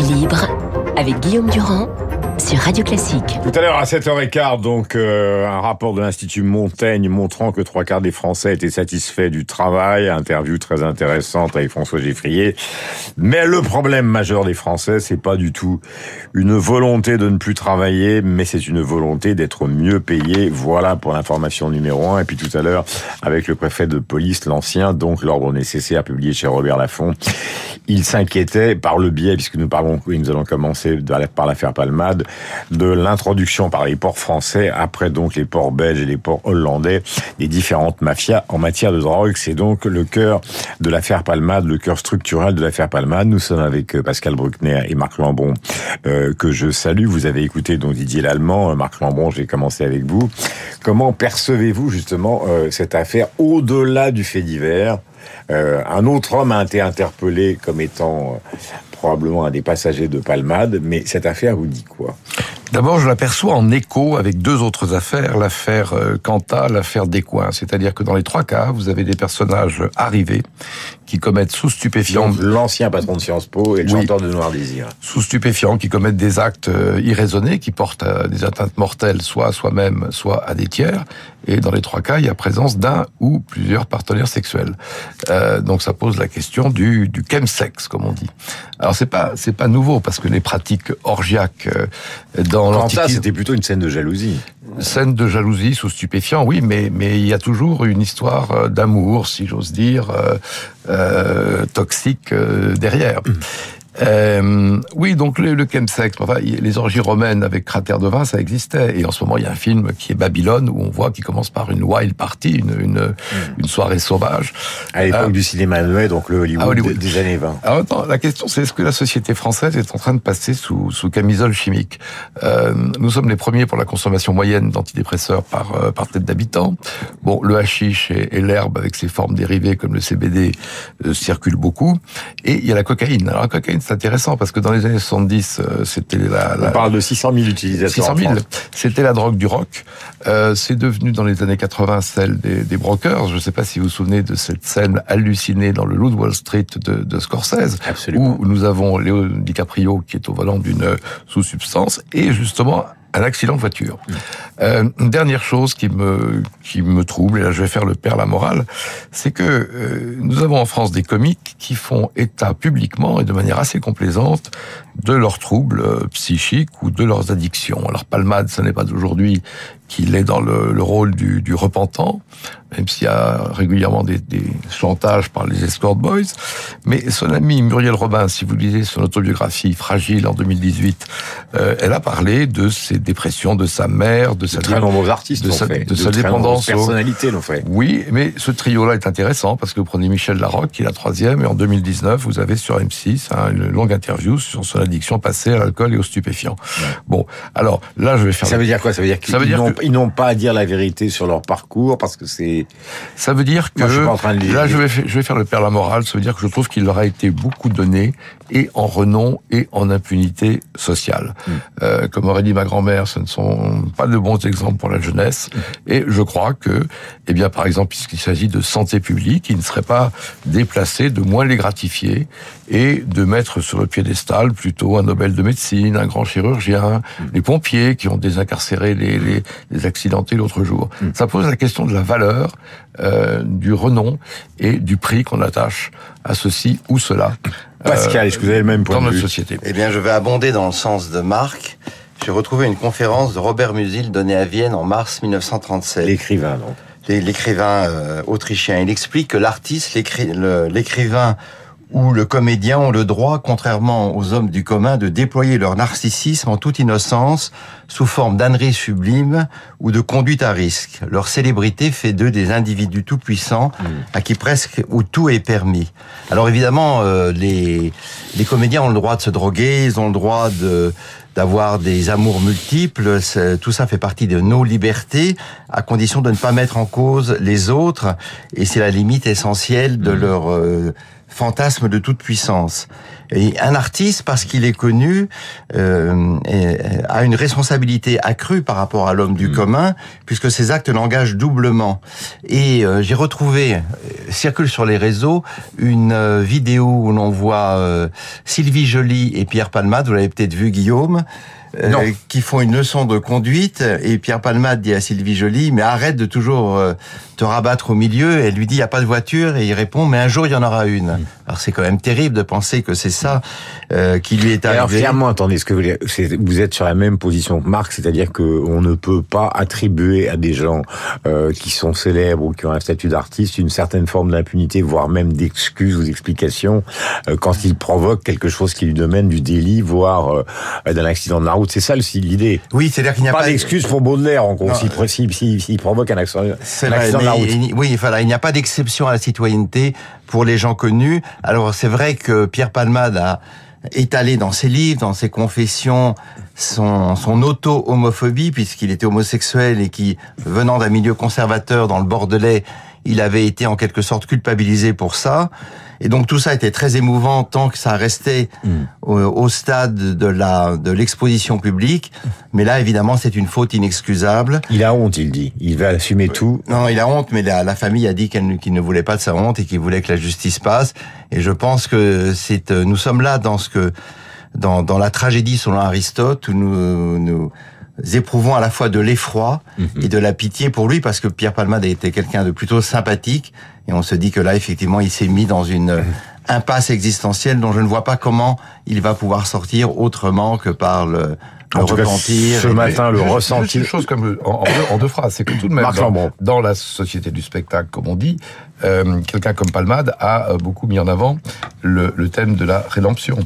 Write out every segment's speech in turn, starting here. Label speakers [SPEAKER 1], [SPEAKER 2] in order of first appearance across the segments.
[SPEAKER 1] Libre avec Guillaume Durand Radio Classique.
[SPEAKER 2] Tout à l'heure à 7h15, donc euh, un rapport de l'Institut Montaigne montrant que trois quarts des Français étaient satisfaits du travail, interview très intéressante avec François Geffrier. Mais le problème majeur des Français, c'est pas du tout une volonté de ne plus travailler, mais c'est une volonté d'être mieux payé. Voilà pour l'information numéro un. Et puis tout à l'heure, avec le préfet de police, l'ancien, donc l'ordre nécessaire publié chez Robert Laffont, il s'inquiétait par le biais, puisque nous parlons, nous allons commencer par l'affaire Palmade, de l'introduction par les ports français, après donc les ports belges et les ports hollandais, des différentes mafias en matière de drogue. C'est donc le cœur de l'affaire Palmade, le cœur structurel de l'affaire Palmade. Nous sommes avec euh, Pascal Bruckner et Marc Lambron, euh, que je salue. Vous avez écouté donc Didier Lallemand. Euh, Marc Lambron, j'ai commencé avec vous. Comment percevez-vous justement cette affaire au-delà du fait divers? Un autre homme a été interpellé comme étant probablement un des passagers de Palmade, mais cette affaire vous dit quoi?
[SPEAKER 3] D'abord, je l'aperçois en écho avec deux autres affaires, l'affaire Quanta, l'affaire Descoings. C'est-à-dire que dans les trois cas, vous avez des personnages arrivés qui commettent sous stupéfiants...
[SPEAKER 2] L'ancien patron de Sciences Po et le chanteur de Noir Désir.
[SPEAKER 3] Sous stupéfiants, qui commettent des actes irraisonnés, qui portent à des atteintes mortelles, soit à soi-même, soit à des tiers. Et dans les trois cas, il y a présence d'un ou plusieurs partenaires sexuels. Euh, donc ça pose la question du, du chemsex, comme on dit. Alors c'est pas c'est pas nouveau parce que les pratiques orgiaques dans
[SPEAKER 2] l'Antiquité... c'était plutôt une scène de jalousie.
[SPEAKER 3] Scène de jalousie sous stupéfiant, oui, mais mais il y a toujours une histoire d'amour, si j'ose dire, euh, euh, toxique derrière. Euh, oui, donc le, le chemsex, enfin, les orgies romaines avec cratère de vin, ça existait. Et en ce moment, il y a un film qui est Babylone, où on voit qu'il commence par une wild party, une, une, hmm. une soirée sauvage.
[SPEAKER 2] À l'époque euh, du cinéma muet, donc le Hollywood, Des, années 20.
[SPEAKER 3] Alors, attends, la question, c'est est-ce que la société française est en train de passer sous, sous camisole chimique? Euh, Nous sommes les premiers pour la consommation moyenne d'antidépresseurs par, euh, par tête d'habitant. Bon, le hashish et, et l'herbe, avec ses formes dérivées comme le CBD, euh, circulent beaucoup. Et il y a la cocaïne. Alors, la cocaïne, c'est intéressant parce que dans les années 70, euh, c'était la,
[SPEAKER 2] la, On parle de 600 000 utilisateurs. 600 000.
[SPEAKER 3] C'était la drogue du rock. Euh, c'est devenu dans les années 80 celle des, des brokers. Je ne sais pas si vous vous souvenez de cette scène hallucinée dans le Loup Wall Street de, de Scorsese,
[SPEAKER 2] Absolument.
[SPEAKER 3] où nous avons Léo DiCaprio qui est au volant d'une sous-substance et justement un accident de voiture. Euh, une dernière chose qui me qui me trouble, et là je vais faire le père la morale, c'est que euh, nous avons en France des comiques qui font état publiquement et de manière assez complaisante de leurs troubles euh, psychiques ou de leurs addictions. Alors Palmade, ce n'est pas d'aujourd'hui qu'il est dans le, le rôle du, du, repentant, même s'il y a régulièrement des, des, chantages par les escort boys. Mais son ami Muriel Robin, si vous lisez son autobiographie Fragile en 2018, euh, elle a parlé de ses dépressions, de sa mère, de,
[SPEAKER 2] de
[SPEAKER 3] sa
[SPEAKER 2] très nombreux artistes
[SPEAKER 3] de sa,
[SPEAKER 2] fait.
[SPEAKER 3] de, de sa dépendance,
[SPEAKER 2] personnalité l'ont fait.
[SPEAKER 3] Oui, mais ce trio-là est intéressant parce que vous prenez Michel Larocque, qui est la troisième, et en 2019, vous avez sur M6 hein, une longue interview sur son addiction passée à l'alcool et aux stupéfiants. Ouais. Bon, alors là, je vais faire.
[SPEAKER 2] Ça veut dire quoi? Ça veut dire qu'ils ils n'ont pas à dire la vérité sur leur parcours parce que c'est.
[SPEAKER 3] Ça veut dire que
[SPEAKER 2] Moi, je suis pas en train de les...
[SPEAKER 3] là, je vais, je vais faire le père la morale. Ça veut dire que je trouve qu'il leur a été beaucoup donné et en renom et en impunité sociale. Mm. Euh, comme aurait dit ma grand-mère, ce ne sont pas de bons exemples pour la jeunesse. Mm. Et je crois que, eh bien, par exemple, puisqu'il s'agit de santé publique, il ne serait pas déplacé de moins les gratifier et de mettre sur le piédestal plutôt un Nobel de médecine, un grand chirurgien, mm. les pompiers qui ont désincarcéré les, les, les accidentés l'autre jour. Mm. Ça pose la question de la valeur, euh, du renom et du prix qu'on attache à ceci ou cela.
[SPEAKER 2] Pascal, est-ce que vous avez le même point
[SPEAKER 3] dans
[SPEAKER 2] de
[SPEAKER 3] notre
[SPEAKER 2] vue
[SPEAKER 3] société
[SPEAKER 4] Eh bien, je vais abonder dans le sens de Marc. J'ai retrouvé une conférence de Robert Musil donnée à Vienne en mars 1937.
[SPEAKER 2] L'écrivain, donc.
[SPEAKER 4] L'écrivain euh, autrichien. Il explique que l'artiste, l'écrivain où le comédien ont le droit, contrairement aux hommes du commun, de déployer leur narcissisme en toute innocence, sous forme d'ânerie sublime ou de conduite à risque. Leur célébrité fait d'eux des individus tout-puissants, mmh. à qui presque où tout est permis. Alors évidemment, euh, les, les comédiens ont le droit de se droguer, ils ont le droit de d'avoir des amours multiples. Tout ça fait partie de nos libertés, à condition de ne pas mettre en cause les autres. Et c'est la limite essentielle de mmh. leur euh, fantasme de toute puissance. Et un artiste, parce qu'il est connu, euh, a une responsabilité accrue par rapport à l'homme du mmh. commun, puisque ses actes l'engagent doublement. Et euh, j'ai retrouvé, euh, circule sur les réseaux, une euh, vidéo où l'on voit Sylvie Joly et Pierre Palmade, vous l'avez peut-être vu Guillaume, euh, qui font une leçon de conduite. Et Pierre Palmade dit à Sylvie Joly, mais arrête de toujours euh, te rabattre au milieu. Elle lui dit, il n'y a pas de voiture. Et il répond, mais un jour, il y en aura une. Mm. Alors c'est quand même terrible de penser que c'est ça euh, qui lui est arrivé.
[SPEAKER 2] Alors clairement, attendez, ce que vous, vous êtes sur la même position que Marc, c'est-à-dire qu'on ne peut pas attribuer à des gens euh, qui sont célèbres ou qui ont un statut d'artiste une certaine forme d'impunité, voire même d'excuses ou d'explications euh, quand ils provoquent quelque chose qui lui domine du délit, voire d'un accident de la route c'est ça l'idée.
[SPEAKER 4] Oui, c'est-à-dire qu'il n'y a pas,
[SPEAKER 2] d'excuse pour Baudelaire, en gros, s'il si, si, provoque un accident, de la route.
[SPEAKER 4] oui, il n'y a pas d'exception à la citoyenneté pour les gens connus. Alors c'est vrai que Pierre Palmade a étalé dans ses livres, dans ses confessions, son, son auto-homophobie, puisqu'il était homosexuel et qui, venant d'un milieu conservateur dans le Bordelais, il avait été en quelque sorte culpabilisé pour ça. Et donc tout ça était très émouvant tant que ça restait hmm. au, stade de la de l'exposition publique. Mais là, évidemment, c'est une faute inexcusable.
[SPEAKER 2] Il a honte, il dit. Il va assumer tout.
[SPEAKER 4] Non, il a honte, mais la, famille a dit qu'elle qu'il ne voulait pas de sa honte et qu'il voulait que la justice passe. Et je pense que c'est nous sommes là dans ce que dans, dans la tragédie selon Aristote où nous nous éprouvons à la fois de l'effroi mhm. et de la pitié pour lui parce que Pierre Palmade a été quelqu'un de plutôt sympathique et on se dit que là effectivement il s'est mis dans une mhm. impasse existentielle dont je ne vois pas comment il va pouvoir sortir autrement que par le, repentir.
[SPEAKER 2] ce matin, le ressenti.
[SPEAKER 3] Une chose comme en, deux, phrases, c'est que tout de même, dans, la société du spectacle, comme on dit, euh, quelqu'un comme Palmade a euh, beaucoup mis en avant le, le thème de la rédemption.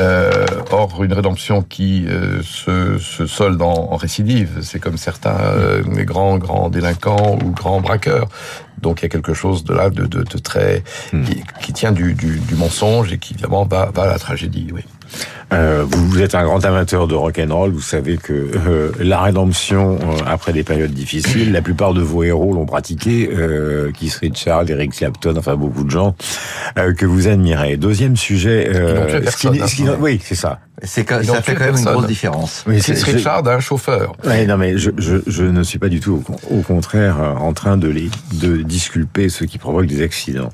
[SPEAKER 3] Euh, or, une rédemption qui euh, se, se, solde en, récidive, c'est comme certains euh, grands grands délinquants ou grands braqueurs. Donc il y a quelque chose de là de, de, de très hmm. qui, qui, tient du, du, du, mensonge et qui évidemment va, va à la tragédie. Oui.
[SPEAKER 2] Euh, vous, êtes un grand amateur de rock and roll. Vous savez que euh, la rédemption euh, après des périodes difficiles, la plupart de vos héros l'ont pratiqué. Euh, Keith Richard, Eric Clapton, enfin beaucoup de gens que vous admirez. Deuxième sujet.
[SPEAKER 3] Hein.
[SPEAKER 2] oui, c'est ça.
[SPEAKER 4] C'est ça fait quand même une grosse différence.
[SPEAKER 3] Oui, c'est Richard, un chauffeur.
[SPEAKER 2] Oui, non, mais je, je, je, ne suis pas du tout au, contraire euh, en train de les de disculper ceux qui provoquent des accidents.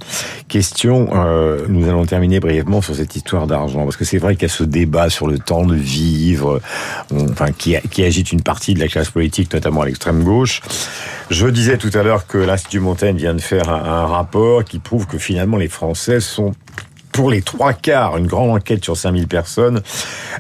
[SPEAKER 2] Question, euh, nous allons terminer brièvement sur cette histoire d'argent parce que c'est vrai qu'il y a ce débat sur le temps de vivre, enfin qui, qui agite une partie de la classe politique, notamment à l'extrême gauche. Je disais tout à l'heure que l'Institut Montaigne vient de faire un rapport qui prouve que finalement les Français sont pour les trois quarts, une grande enquête sur 5000 personnes,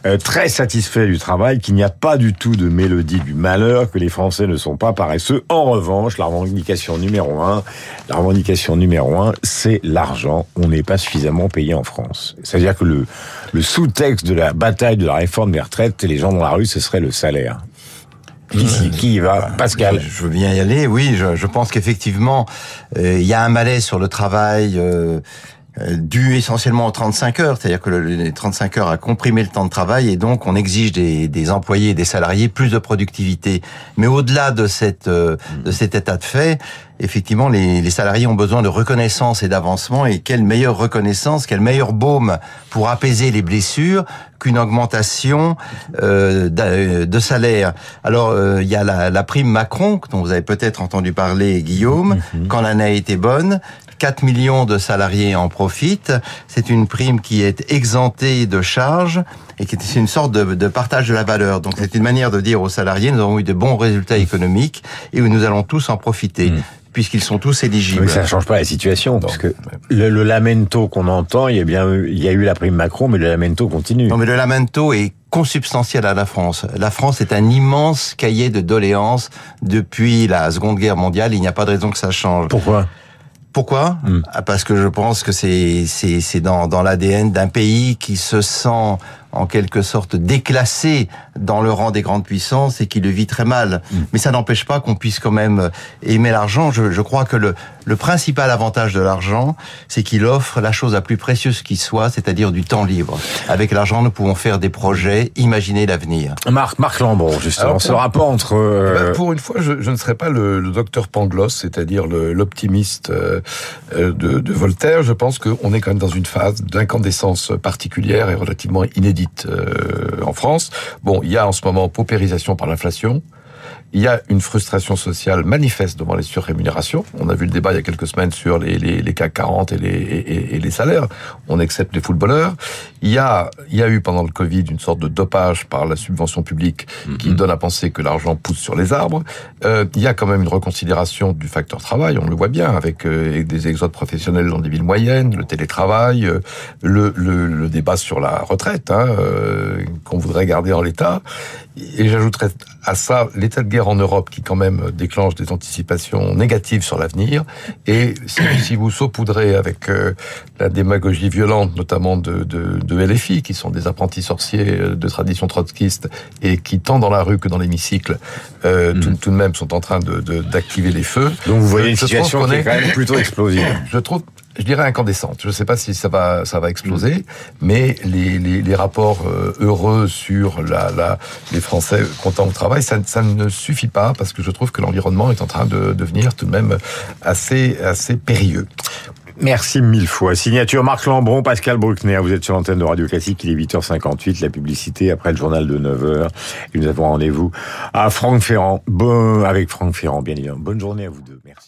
[SPEAKER 2] euh, très satisfait du travail, qu'il n'y a pas du tout de mélodie du malheur, que les Français ne sont pas paresseux. En revanche, la revendication numéro un, la revendication numéro un, c'est l'argent. On n'est pas suffisamment payé en France. C'est-à-dire que le, le sous-texte de la bataille de la réforme des retraites, les gens dans la rue, ce serait le salaire. Qui, qui y va Pascal
[SPEAKER 4] je, veux bien y aller, oui. Je, je pense qu'effectivement, euh, il y a un malaise sur le travail. Euh, dû essentiellement aux 35 heures, c'est-à-dire que les 35 heures a comprimé le temps de travail et donc on exige des, des employés et des salariés plus de productivité. Mais au-delà de cette euh, de cet état de fait, effectivement, les, les salariés ont besoin de reconnaissance et d'avancement et quelle meilleure reconnaissance, quel meilleur baume pour apaiser les blessures qu'une augmentation euh, de salaire. Alors, il y a la, la, prime Macron, dont vous avez peut-être entendu parler, Guillaume, mm-hmm. quand l'année a été bonne. 4 millions de salariés en profitent. C'est une prime qui est exemptée de charges et qui est une sorte de, partage de la valeur. Donc c'est une manière de dire aux salariés, nous avons eu de bons résultats économiques et nous allons tous en profiter. Mmh. puisqu'ils sont tous éligibles.
[SPEAKER 2] Mais ça ne change pas la situation, parce que le, lamento qu'on entend, il y a bien il y a eu la prime Macron, mais le lamento continue.
[SPEAKER 4] Non, mais le lamento est consubstantiel à la France. La France est un immense cahier de doléances depuis la Seconde Guerre mondiale. Il n'y a pas de raison que ça change.
[SPEAKER 2] Pourquoi?
[SPEAKER 4] Pourquoi hmm. ah, Parce que je pense que c'est c'est dans dans l'ADN d'un pays qui se sent en quelque sorte déclassé dans le rang des grandes puissances et qui le vit très mal. Hmm. Mais ça n'empêche pas qu'on puisse quand même aimer l'argent. Je, je crois que le Le principal avantage de l'argent, c'est qu'il offre la chose la plus précieuse qui soit, c'est-à-dire du temps libre. Avec l'argent, nous pouvons faire des projets, imaginer l'avenir.
[SPEAKER 2] Marc, Marc Lambron, justement,
[SPEAKER 3] Alors,
[SPEAKER 2] ce rapport entre... euh,
[SPEAKER 3] Eh ben, pour une fois, je, je ne serai pas le, le docteur Pangloss, c'est-à-dire l'optimiste euh, euh, de, de Voltaire. Je pense qu'on est quand même dans une phase d'incandescence particulière et relativement inédite euh, en France. Bon, il y a en ce moment paupérisation par l'inflation. Il y a une frustration sociale manifeste devant les surrémunérations. On a vu le débat il y a quelques semaines sur les, les, les CAC 40 et les, et, et les salaires. On accepte les footballeurs. Il y a, il y a eu pendant le Covid une sorte de dopage par la subvention publique qui donne à penser que l'argent pousse sur les arbres. Euh, il y a quand même une reconsidération du facteur travail, on le voit bien, avec, euh, avec des exodes professionnels dans des villes moyennes, le télétravail, euh, le, le, le débat sur la retraite, hein, qu'on voudrait garder en l'état. Et j'ajouterais à ça l'état de guerre en Europe qui quand même déclenche des anticipations négatives sur l'avenir. Et si, vous saupoudrez avec euh, la démagogie violente, notamment de, de, de LFI, qui sont des apprentis sorciers euh, de tradition trotskiste et qui tant dans la rue que dans l'hémicycle, euh, tout, tout de même sont en train de de- d'activer les feux.
[SPEAKER 2] donc vous voyez une situation qui est
[SPEAKER 3] est-
[SPEAKER 2] quand même plutôt explosive.
[SPEAKER 3] je trouve, je dirais incandescente. Je ne sais pas si ça va, ça va exploser, mais les, les, rapports euh, heureux sur la, les Français contents au travail, ça, ça ne suffit pas parce que je trouve que l'environnement est en train de devenir tout de même assez, assez périlleux.
[SPEAKER 2] Merci mille fois. Signature Marc Lambron, Pascal Bruckner. Vous êtes sur l'antenne de Radio Classique. Il est 8h58. La publicité après le journal de 9h. Et nous avons rendez-vous à Franck Ferrand. Bon, avec Franck Ferrand, bien évidemment. Bonne journée à vous deux. Merci.